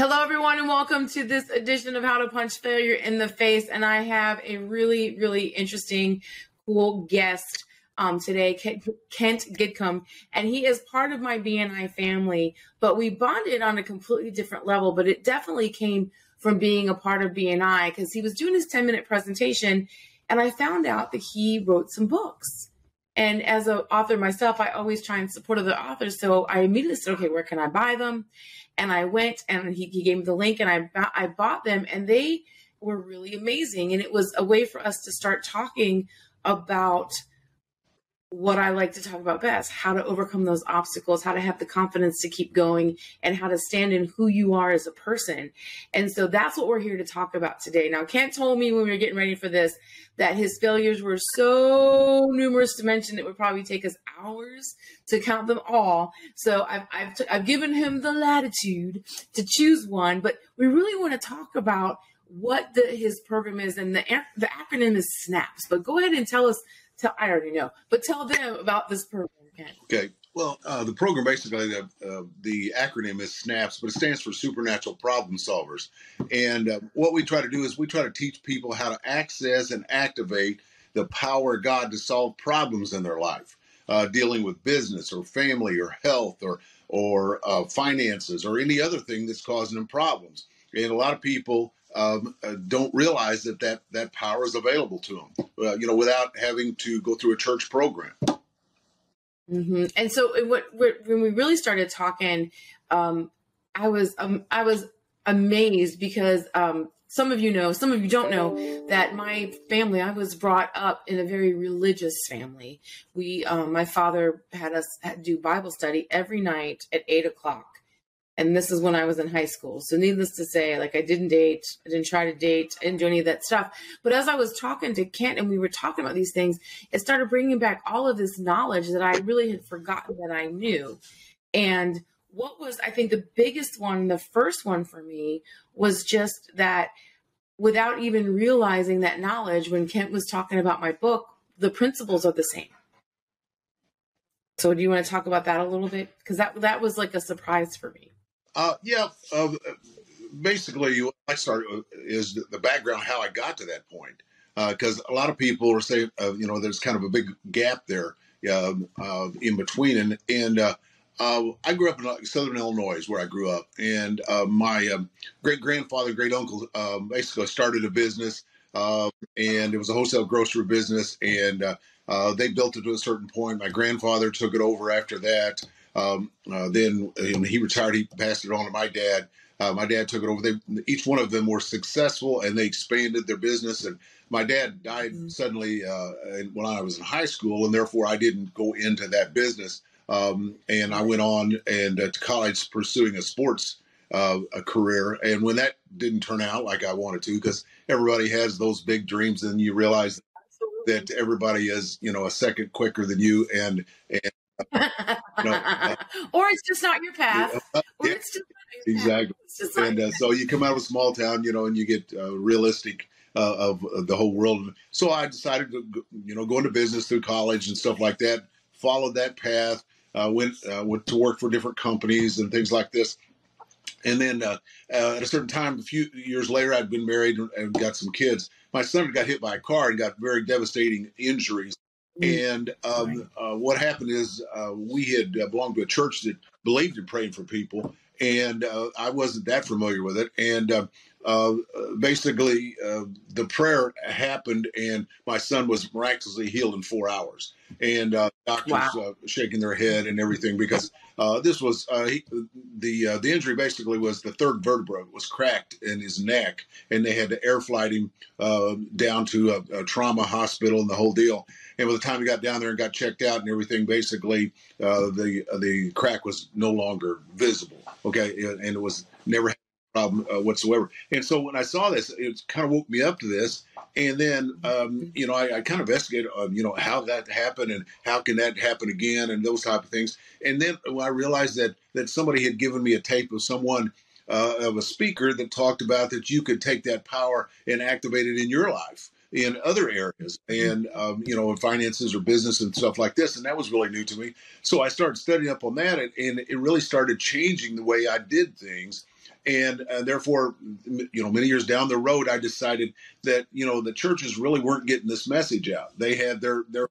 Hello, everyone, and welcome to this edition of How to Punch Failure in the Face. And I have a really, really interesting, cool guest um, today, Kent Gidcombe, and he is part of my BNI family. But we bonded on a completely different level. But it definitely came from being a part of BNI because he was doing his 10 minute presentation, and I found out that he wrote some books. And as an author myself, I always try and support other authors. So I immediately said, okay, where can I buy them? And I went and he, he gave me the link and I, I bought them and they were really amazing. And it was a way for us to start talking about what I like to talk about best how to overcome those obstacles, how to have the confidence to keep going, and how to stand in who you are as a person. And so that's what we're here to talk about today. Now, Kent told me when we were getting ready for this that his failures were so numerous to mention it would probably take us hours to count them all. So I've, I've, t- I've given him the latitude to choose one, but we really want to talk about what the, his program is, and the the acronym is SNAPS. But go ahead and tell us Tell, I already know, but tell them about this program. Okay. Well, uh, the program basically, uh, uh, the acronym is SNAPS, but it stands for Supernatural Problem Solvers. And uh, what we try to do is we try to teach people how to access and activate the power of God to solve problems in their life, uh, dealing with business or family or health or or finances or any other thing that's causing them problems. And a lot of people um, uh, don't realize that, that that power is available to them, uh, you know, without having to go through a church program. Mm-hmm. And so, what, what, when we really started talking, um, I was um, I was amazed because um, some of you know, some of you don't know that my family. I was brought up in a very religious family. We, um, my father had us do Bible study every night at eight o'clock and this is when I was in high school. So needless to say, like I didn't date, I didn't try to date, I didn't do any of that stuff. But as I was talking to Kent and we were talking about these things, it started bringing back all of this knowledge that I really had forgotten that I knew. And what was, I think, the biggest one, the first one for me was just that without even realizing that knowledge, when Kent was talking about my book, the principles are the same. So do you want to talk about that a little bit? Because that that was like a surprise for me. Uh, yeah, uh, basically, I started is the background how I got to that point because uh, a lot of people are saying uh, you know there's kind of a big gap there um, uh, in between and and uh, I grew up in Southern Illinois where I grew up and uh, my um, great grandfather great uncle um, basically started a business and it was a wholesale grocery business and they built it to a certain point. My grandfather took it over after that um, uh, then when he retired, he passed it on to my dad. Uh, my dad took it over. They, each one of them were successful and they expanded their business. And my dad died mm-hmm. suddenly uh, when I was in high school, and therefore I didn't go into that business. Um, and I went on and uh, to college pursuing a sports uh, a career. And when that didn't turn out like I wanted to, because everybody has those big dreams, and you realize that everybody is, you know, a second quicker than you, and and uh, or it's just not your path. Uh, or yeah, it's just exactly. It's and uh, so you come out of a small town, you know, and you get uh, realistic uh, of, of, the whole world. So I decided to, you know, go into business through college and stuff like that. Followed that path. went went to work for different companies and things like this. And then at a certain time, a few years later, I'd been married and got some kids. My son got hit by a car and got very devastating injuries. And um, uh, what happened is uh, we had uh, belonged to a church that believed in praying for people, and uh, I wasn't that familiar with it. And uh, uh, basically, the prayer happened, and my son was miraculously healed in four hours. And uh, doctors wow. shaking their head and everything because uh, this was he, the the injury basically was the third vertebra was cracked in his neck, and they had to air flight him uh down to a, a trauma hospital and the whole deal. And by the time he got down there and got checked out and everything, basically uh, the uh, the crack was no longer visible. Okay, and it was never problem uh, whatsoever. And so when I saw this, it kind of woke me up to this. And then um, you know I, I, kind of investigated on you know how that happened and how can that happen again and those type of things. And then I realized that that somebody had given me a tape of someone. Uh, of a speaker that talked about that you could take that power and activate it in your life in other areas mm-hmm. and um, you know in finances or business and stuff like this and that was really new to me so i started studying up on that and, and it really started changing the way i did things And uh, therefore, you know, many years down the road, I decided that you know the churches really weren't getting this message out. They had their their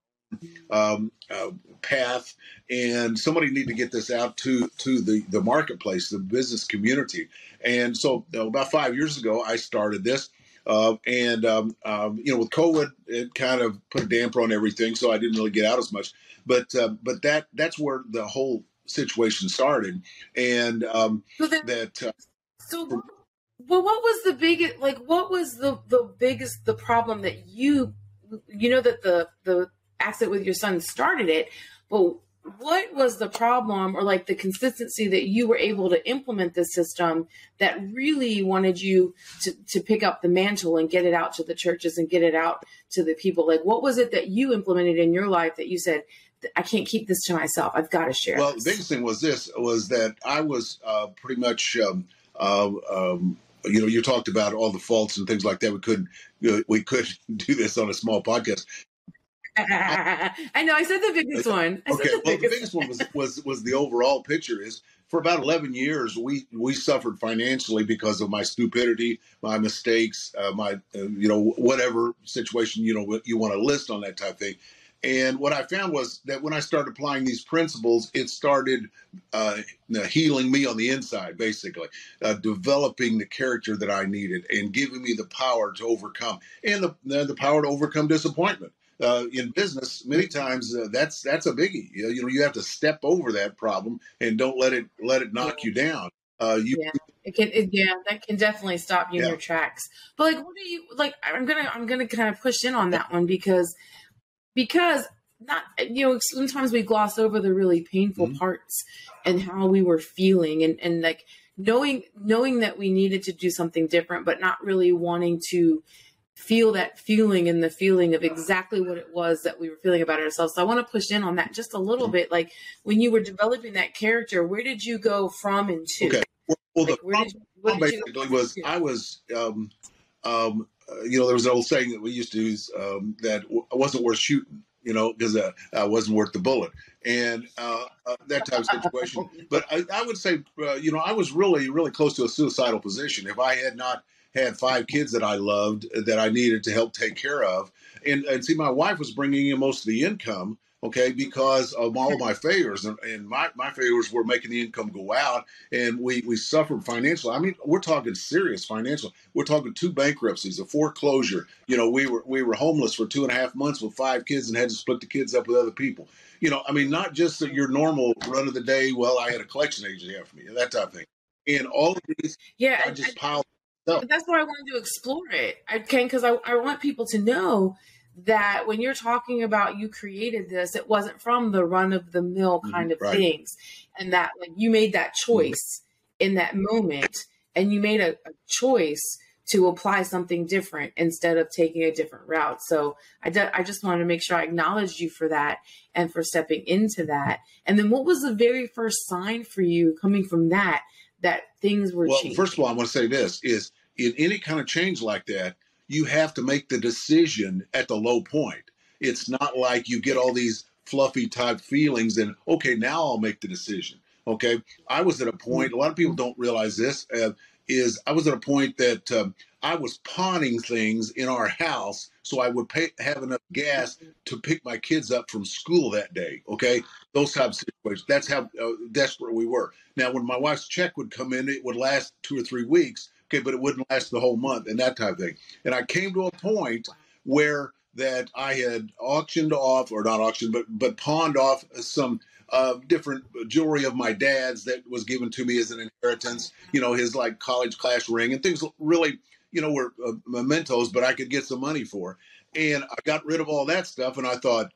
um, uh, path, and somebody needed to get this out to to the the marketplace, the business community. And so, you know, about five years ago, I started this. Uh, and um, um, you know, with COVID, it kind of put a damper on everything, so I didn't really get out as much. But uh, but that that's where the whole situation started, and um, so then, that. Uh, so, well, what was the biggest? Like, what was the the biggest the problem that you you know that the the accident with your son started it, but what was the problem or like the consistency that you were able to implement this system that really wanted you to, to pick up the mantle and get it out to the churches and get it out to the people like what was it that you implemented in your life that you said i can't keep this to myself i've got to share well this. the biggest thing was this was that i was uh, pretty much um, uh, um, you know, you talked about all the faults and things like that. We couldn't, you know, we could do this on a small podcast. I know. I said the biggest one. I okay. The well, biggest the biggest one was, was was the overall picture is for about 11 years we we suffered financially because of my stupidity my mistakes uh, my uh, you know whatever situation you know you want to list on that type of thing and what i found was that when i started applying these principles it started uh, healing me on the inside basically uh, developing the character that i needed and giving me the power to overcome and the, the power to overcome disappointment uh, in business, many times uh, that's that's a biggie. You know, you know, you have to step over that problem and don't let it let it knock you down. Uh, you, yeah, it can. It, yeah, that can definitely stop you yeah. in your tracks. But like, what do you like? I'm gonna I'm gonna kind of push in on that one because because not you know sometimes we gloss over the really painful mm-hmm. parts and how we were feeling and and like knowing knowing that we needed to do something different but not really wanting to feel that feeling and the feeling of exactly what it was that we were feeling about ourselves. So I want to push in on that just a little mm-hmm. bit. Like when you were developing that character, where did you go from and to? Okay. Well, well like, the problem, basically was I was, um, um, uh, you know, there was an old saying that we used to use um, that I wasn't worth shooting, you know, because uh, I wasn't worth the bullet and uh, uh, that type of situation. but I, I would say, uh, you know, I was really, really close to a suicidal position. If I had not – had five kids that I loved that I needed to help take care of. And, and see, my wife was bringing in most of the income, okay, because of all of my failures. And, and my, my failures were making the income go out, and we, we suffered financially. I mean, we're talking serious financial. We're talking two bankruptcies, a foreclosure. You know, we were we were homeless for two and a half months with five kids and had to split the kids up with other people. You know, I mean, not just your normal run of the day. Well, I had a collection agency after me, that type of thing. And all of these, yeah, I just I, piled so that's why I wanted to explore it. I can because I, I want people to know that when you're talking about you created this, it wasn't from the run of the mill mm-hmm. kind of right. things, and that like you made that mm-hmm. choice in that moment, and you made a, a, choice to apply something different instead of taking a different route. So I, de- I just wanted to make sure I acknowledged you for that and for stepping into that. And then what was the very first sign for you coming from that that things were well, changing? First of all, I want to say this is in any kind of change like that, you have to make the decision at the low point. It's not like you get all these fluffy type feelings and okay, now I'll make the decision. Okay, I was at a point. A lot of people don't realize this. Uh, is I was at a point that um, I was pawning things in our house so I would pay, have enough gas to pick my kids up from school that day. Okay, those types of situations. That's how uh, desperate we were. Now, when my wife's check would come in, it would last two or three weeks. Okay, but it wouldn't last the whole month and that type of thing. And I came to a point where that I had auctioned off, or not auctioned, but but pawned off some uh, different jewelry of my dad's that was given to me as an inheritance. You know, his like college class ring and things really, you know, were uh, mementos, but I could get some money for. And I got rid of all that stuff, and I thought,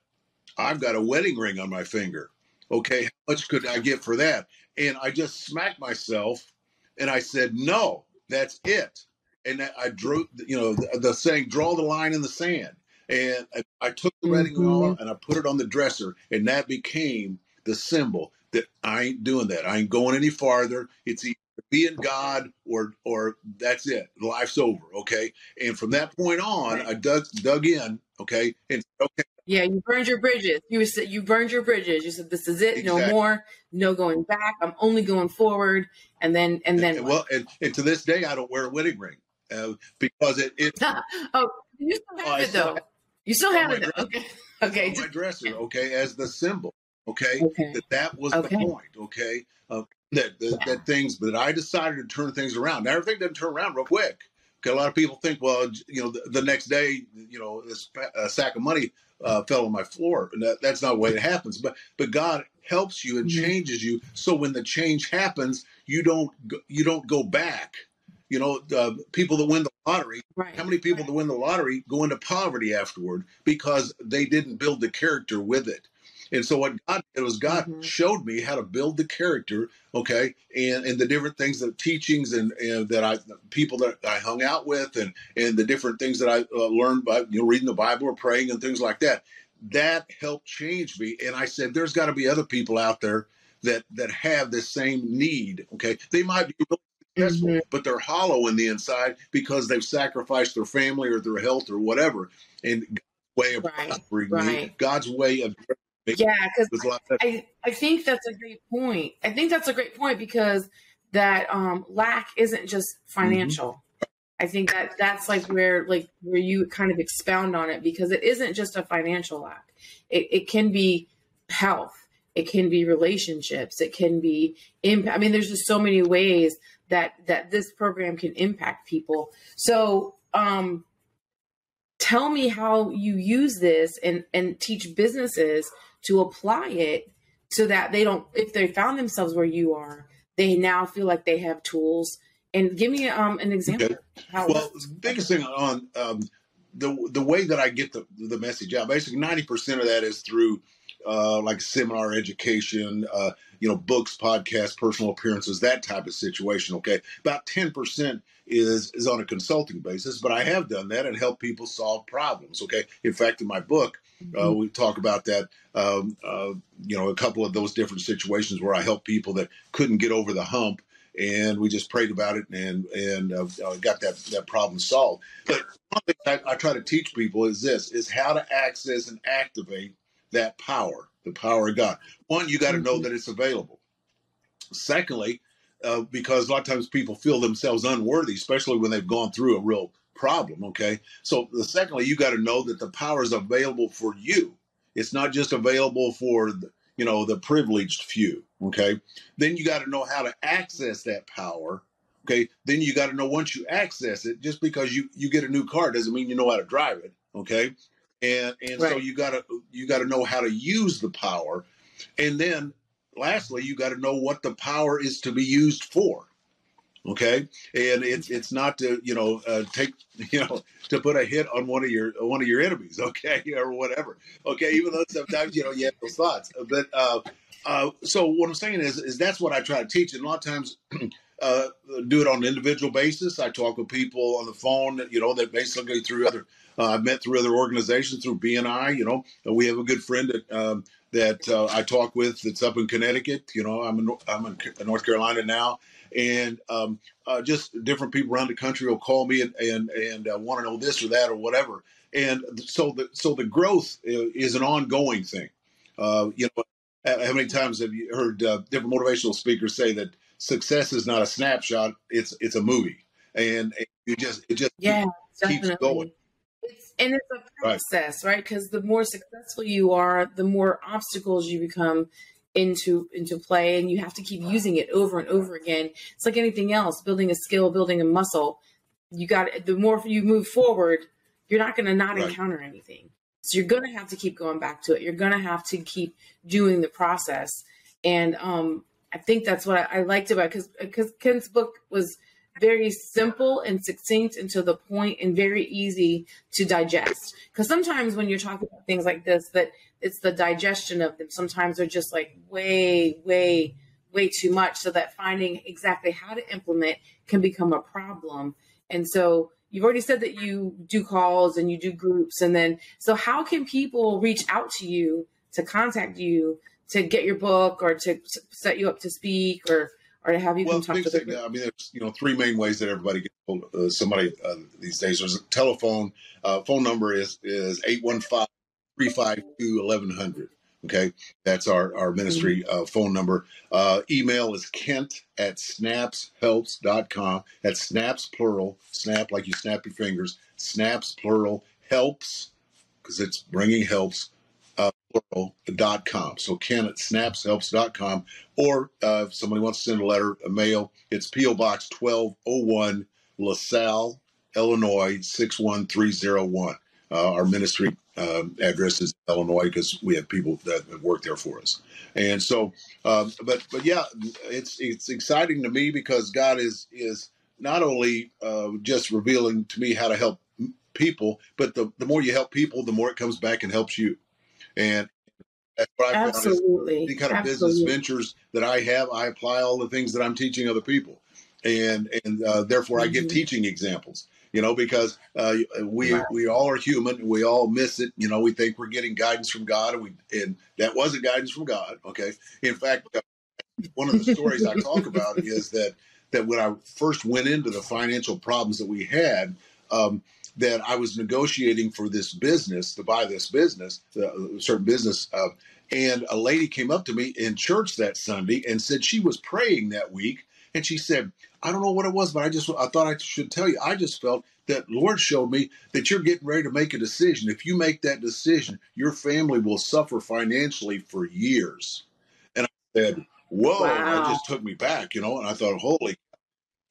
I've got a wedding ring on my finger. Okay, how much could I get for that? And I just smacked myself, and I said, no, that's it. And I drew, you know, the, the saying, draw the line in the sand. And I, I took the wedding mm-hmm. and I put it on the dresser, and that became the symbol that I ain't doing that. I ain't going any farther. It's either being God or or that's it. Life's over. Okay. And from that point on, I dug dug in. Okay. And okay, Yeah, you burned your bridges. You said you burned your bridges. You said this is it, exactly. no more, no going back. I'm only going forward, and then and then. And, well, and, and, to this day, I don't wear a wedding ring uh, because it. it oh, you still have oh, it though. Have, you still have it. Dresser, okay. Okay. my dresser. Okay, as the symbol. Okay, okay. that that was okay. the point. Okay, uh, that that, yeah. that things. But I decided to turn things around. Now everything doesn't turn around real quick. A lot of people think, well, you know, the, the next day, you know, this a sack of money uh, fell on my floor. And that, that's not the way it happens. But but God helps you and mm-hmm. changes you. So when the change happens, you don't go, you don't go back. You know, uh, people that win the lottery. Right. How many people right. that win the lottery go into poverty afterward because they didn't build the character with it? And so what God did was God mm-hmm. showed me how to build the character, okay, and and the different things, the teachings, and, and that I people that I hung out with, and and the different things that I uh, learned by you know reading the Bible or praying and things like that. That helped change me, and I said, "There's got to be other people out there that that have the same need." Okay, they might be really successful, mm-hmm. but they're hollow in the inside because they've sacrificed their family or their health or whatever. And God's way of right, right. Me, God's way of yeah, because I, I think that's a great point. I think that's a great point because that um, lack isn't just mm-hmm. financial. Mm-hmm. I think that that's like where like where you kind of expound on it because it isn't just a financial lack. It, it can be health. It can be relationships. It can be impact. I mean, there's just so many ways that that this program can impact people. So, um, tell me how you use this and and teach businesses to apply it so that they don't if they found themselves where you are they now feel like they have tools. And give me um, an example okay. well the biggest thing on um, the the way that i get the, the message out basically 90% of that is through uh, like seminar education uh, you know books podcasts personal appearances that type of situation okay? About 10% is is on a consulting basis but i have done that and help people solve problems okay? In fact in my book uh, mm-hmm. we talk about that um, uh, you know a couple of those different situations where i help people that couldn't get over the hump and we just prayed about it and and uh, uh got that that problem solved but one thing I, I try to teach people is this is how to access and activate that power the power of god one you got to know mm-hmm. that it's available secondly uh, because a lot of times people feel themselves unworthy, especially when they've gone through a real problem. Okay. So, the, secondly, you got to know that the power is available for you. It's not just available for, the, you know, the privileged few. Okay. Then you got to know how to access that power. Okay. Then you got to know once you access it, just because you, you get a new car doesn't mean you know how to drive it. Okay. And, and right. so you got to, you got to know how to use the power. And then lastly, you got to know what the power is to be used for. Okay, and it's it's not to you know uh, take you know to put a hit on one of your one of your enemies, okay, or whatever. Okay, even though sometimes you know you have those thoughts, but uh, uh, so what I'm saying is is that's what I try to teach, and a lot of times. Uh, do it on an individual basis. I talk with people on the phone, you know, that basically through other, uh, I've met through other organizations through BNI. You know, we have a good friend that um, that uh, I talk with that's up in Connecticut. You know, I'm in, I'm in North Carolina now, and um, uh, just different people around the country will call me and and, and uh, want to know this or that or whatever. And so the so the growth is an ongoing thing. Uh, you know, how many times have you heard uh, different motivational speakers say that success is not a snapshot; it's it's a movie, and, you just it just yeah, keeps definitely. going It's, and it's a process, right? Because right? the more successful you are, the more obstacles you become into into play, and you have to keep using it over and over again. It's like anything else, building a skill, building a muscle. You got the more you move forward, you're not going to not right. encounter anything. So you're going to have to keep going back to it. You're going to have to keep doing the process. And um, I think that's what I, I liked about because because Kent's book was very simple and succinct and to the point and very easy to digest. Because sometimes when you're talking about things like this, that it's the digestion of them. Sometimes they're just like way, way, way too much. So that finding exactly how to implement can become a problem. And so you've already said that you do calls and you do groups. And then, so how can people reach out to you to contact you to get your book or to set you up to speak or or to have you well, come talk to thing, I mean, there's you know three main ways that everybody gets hold of uh, somebody uh, these days. There's a telephone. Uh, phone number is is 815 352 1100. Okay, that's our, our ministry uh, phone number. Uh, email is kent at snapshelps.com. That's snaps plural, snap like you snap your fingers, snaps plural, helps, because it's bringing helps, plural.com. So Ken at snapshelps.com. Or uh, if somebody wants to send a letter, a mail, it's P.O. Box 1201, LaSalle, Illinois 61301. Uh, our ministry um, address is Illinois because we have people that work there for us. And so, um, but but yeah, it's it's exciting to me because God is is not only uh, just revealing to me how to help people, but the, the more you help people, the more it comes back and helps you. And that's what I Absolutely. The kind of Absolutely. business ventures that I have, I apply all the things that I'm teaching other people, and and uh, therefore mm-hmm. I give teaching examples. You know, because uh, we wow. we all are human, we all miss it. You know, we think we're getting guidance from God, and we and that wasn't guidance from God. Okay, in fact, uh, one of the stories I talk about is that that when I first went into the financial problems that we had. Um, that I was negotiating for this business to buy this business, a certain business. Uh, and a lady came up to me in church that Sunday and said she was praying that week. And she said, I don't know what it was, but I just I thought I should tell you. I just felt that Lord showed me that you're getting ready to make a decision. If you make that decision, your family will suffer financially for years. And I said, Whoa, wow. that just took me back, you know, and I thought, holy.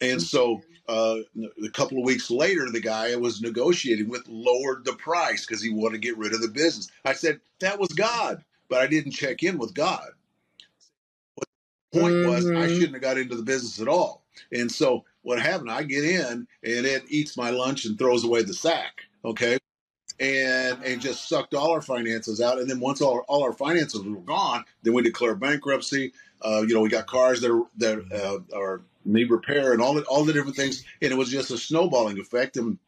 And so uh, a couple of weeks later, the guy I was negotiating with lowered the price because he wanted to get rid of the business. I said, that was God, but I didn't check in with God. What the point mm-hmm. was, I mm-hmm. shouldn't have got into the business at all. And so what happened, I get in and it eats my lunch and throws away the sack. Okay. And, and just sucked all our finances out. And then once all, all our finances were gone, then we declare bankruptcy. Uh, you know, we got cars that are, that uh, are need repair and all the, all the different things. And it was just a snowballing effect. And,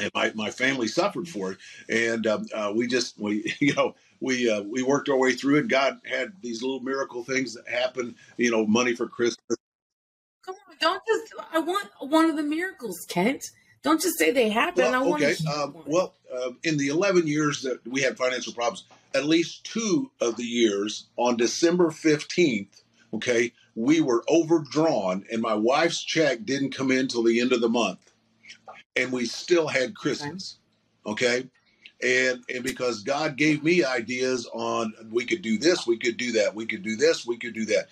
and my, my family suffered for it. And um, uh, we just, we, you know, we uh, we worked our way through it. God had these little miracle things that happen, you know, money for Christmas. Come on, don't just. I want one of the miracles, Kent. Don't just say they happen. Well, I want okay. Um, well, uh, in the 11 years that we had financial problems, at least two of the years on December 15th, okay, we were overdrawn and my wife's check didn't come in till the end of the month. And we still had christmas okay. and and because god gave me ideas on we could do this we could do that we could do this we could do that.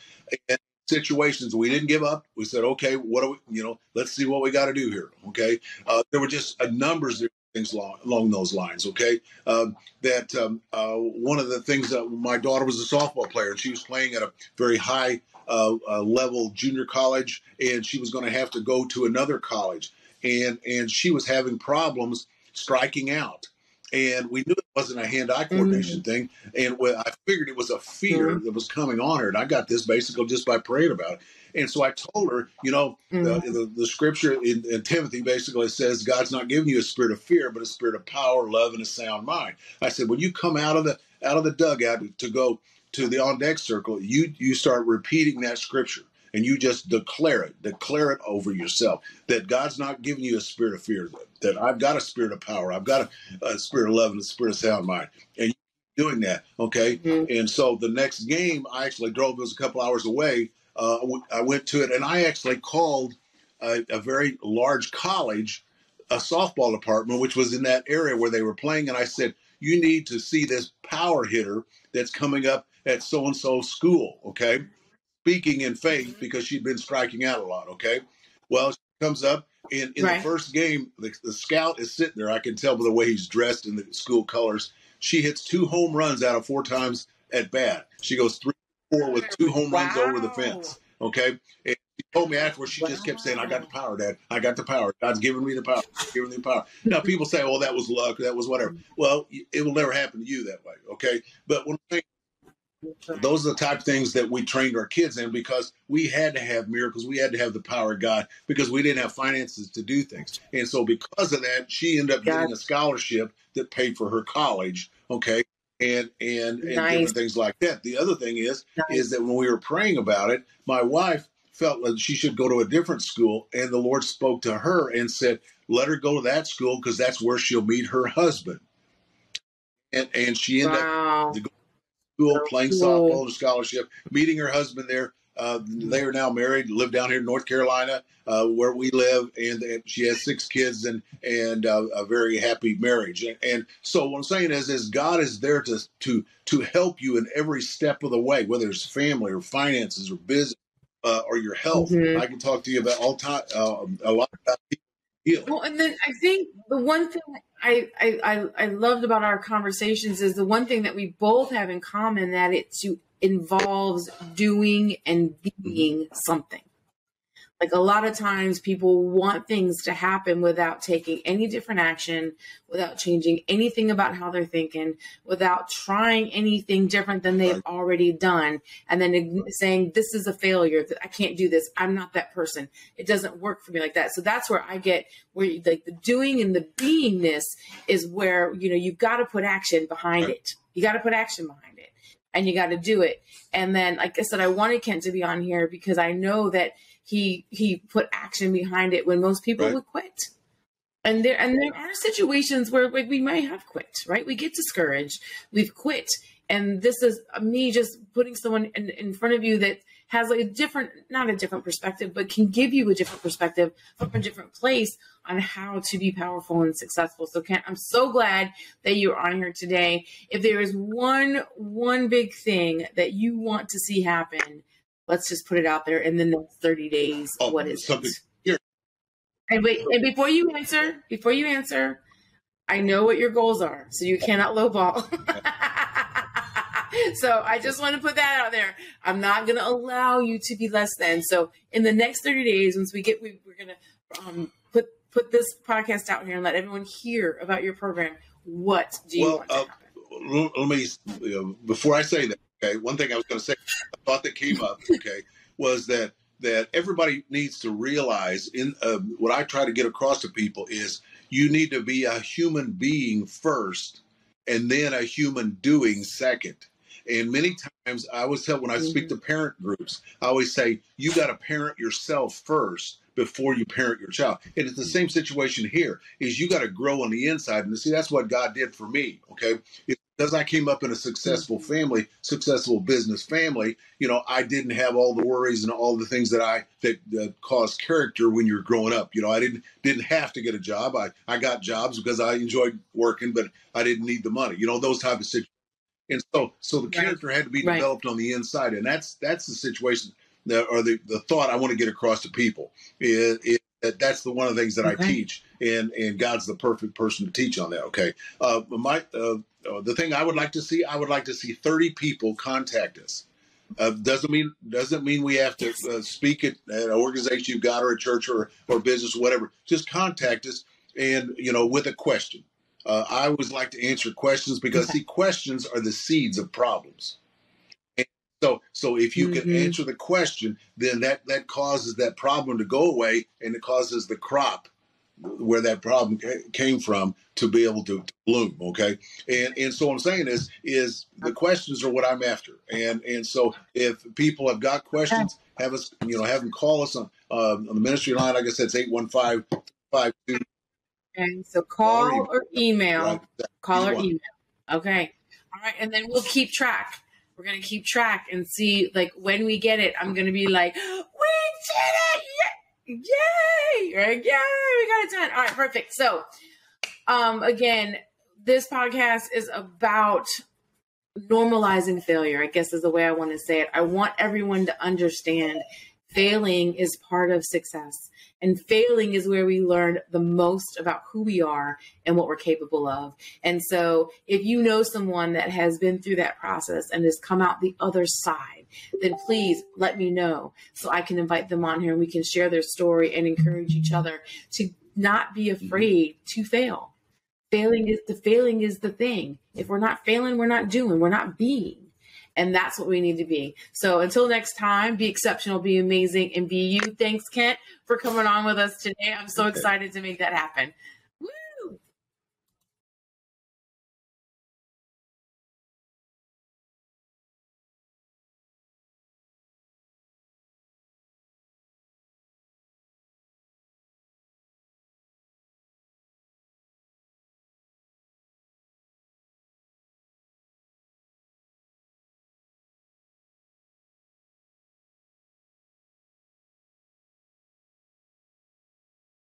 And situations we didn't give up. We said okay what do we you know let's see what we got to do here okay? Uh, there were just a numbers of things along, along those lines okay uh, that um, uh, one of the things that my daughter was a softball player and she was playing at a very high uh, uh, level junior college, and she was going to have to go to another college, and and she was having problems striking out. And we knew it wasn't a hand-eye coordination mm-hmm. thing, and I figured it was a fear mm-hmm. that was coming on her. And I got this basically just by praying about it. And so I told her, you know, mm-hmm. the, the, the, scripture in, in, Timothy basically says God's not giving you a spirit of fear, but a spirit of power, love, and a sound mind. I said, when you come out of the out of the dugout to go to the on deck circle, you you start repeating that scripture and you just declare it, declare it over yourself that God's not giving you a spirit of fear, that I've got a spirit of power, I've got a, a spirit of love and a spirit of sound mind, and you're doing that, okay. Mm-hmm. And so the next game, I actually drove. It was a couple hours away. Uh, I went to it, and I actually called a, a very large college, a softball department, which was in that area where they were playing, and I said, "You need to see this power hitter that's coming up at so and so school, okay? Speaking in faith because she'd been striking out a lot, okay? Well, she comes up in, in right. the first game, the, the scout is sitting there. I can tell by the way he's dressed in the school colors. She hits two home runs out of four times at bat. She goes three, four with two home wow. runs over the fence. Okay. And she told me afterwards, she wow. just kept saying, I got the power, Dad. I got the power. God's giving me the power. giving me the power. Now, people say, oh, that was luck. That was whatever. Mm. Well, it will never happen to you that way. Okay. But when I those are the type of things that we trained our kids in because we had to have miracles. We had to have the power of God because we didn't have finances to do things. And so, because of that, she ended up getting a scholarship that paid for her college. Okay. And and, and nice. different things like that. The other thing is nice. is that when we were praying about it, my wife felt that she should go to a different school, and the Lord spoke to her and said, "Let her go to that school because that's where she'll meet her husband." and, and she ended wow. up school playing cool. softball and scholarship, meeting her husband there. Uh, they are now married, live down here in North Carolina, uh, where we live, and, and, she has six kids and and uh, a very happy marriage. And, and, so what I'm saying is, is God is there to to to help you in every step of the way, whether it's family or finances or business uh, or your health. Mm-hmm. I can talk to you about all time uh, a lot about Well, and then I think the one thing I, I I loved about our conversations is the one thing that we both have in common that it involves doing and being mm-hmm. something. Like a lot of times people want things to happen without taking any different action, without changing anything about how they're thinking, without trying anything different than they've already done. And then saying, this is a failure. That I can't do this. I'm not that person. It doesn't work for me like that. So that's where I get where you, like the doing and the beingness is where, you know, you've got to put action behind it. You got to put action behind it and you got to do it. And then, like I said, I wanted Kent to be on here because I know that he he put action behind it when most people right. would quit. And there and there are situations where like, we might have quit, right? We get discouraged, we've quit, and this is me just putting someone in, in front of you that has like a different, not a different perspective, but can give you a different perspective from a different place on how to be powerful and successful. So Kent, I'm so glad that you're on here today. If there is one one big thing that you want to see happen let's just put it out there in the next 30 days. Oh, what is something it? Here. And wait, and before you answer, before you answer, I know what your goals are, so you cannot lowball. so I just want to put that out there. I'm not going to allow you to be less than. So in the next 30 days, once we get, we, are going to um, put put this podcast out here and let everyone hear about your program. What do you well, want to uh? Let me, uh, before I say that, Okay, one thing I was going to say, a thought that came up, okay, was that that everybody needs to realize in uh, what I try to get across to people is you need to be a human being first, and then a human doing second. And many times I always tell when I speak to parent groups, I always say, you got to parent yourself first before you parent your child. And it's the same situation here is you got to grow on the inside. And see, that's what God did for me. Okay. Because I came up in a successful mm-hmm. family, successful business family, you know, I didn't have all the worries and all the things that I that, that cause character when you're growing up. You know, I didn't didn't have to get a job. I I got jobs because I enjoyed working, but I didn't need the money. You know, those type of situations and so so the character right. had to be developed right. on the inside and that's that's the situation that or the, the thought i want to get across to people is, is that that's the one of the things that okay. i teach and and god's the perfect person to teach on that okay? Uh my uh, uh, the thing i would like to see i would like to see 30 people contact us. Uh, doesn't mean doesn't mean we have to uh, speak at, at an organization you've got or a church or or business or whatever. Just contact us and you know with a question. Uh, I always like to answer questions because see, questions are the seeds of problems. So, so if you mm-hmm. can answer the question, then that that causes that problem to go away, and it causes the crop where that problem came from to be able to, to bloom. Okay, and and so what I'm saying is is the questions are what I'm after, and and so if people have got questions, have us you know have them call us on uh, on the ministry line. Like I said, it's eight one five five two And so call or, or email. Right. Call or email. Okay. All right, and then we'll keep track. We're gonna keep track and see like when we get it. I'm gonna be like, we did it! Yay! Right? Yay! We got it done. All right, perfect. So, um, again, this podcast is about normalizing failure. I guess is the way I want to say it. I want everyone to understand failing is part of success. And failing is where we learn the most about who we are and what we're capable of. And so, if you know someone that has been through that process and has come out the other side, then please let me know so I can invite them on here and we can share their story and encourage each mm-hmm. other to not be mm-hmm. afraid to fail. Failing is the failing is the thing. If we're not failing, we're not doing, we're not being. And that's what we need to be. So until next time, be exceptional, be amazing, and be you. Thanks, Kent, for coming on with us today. I'm so excited to make that happen.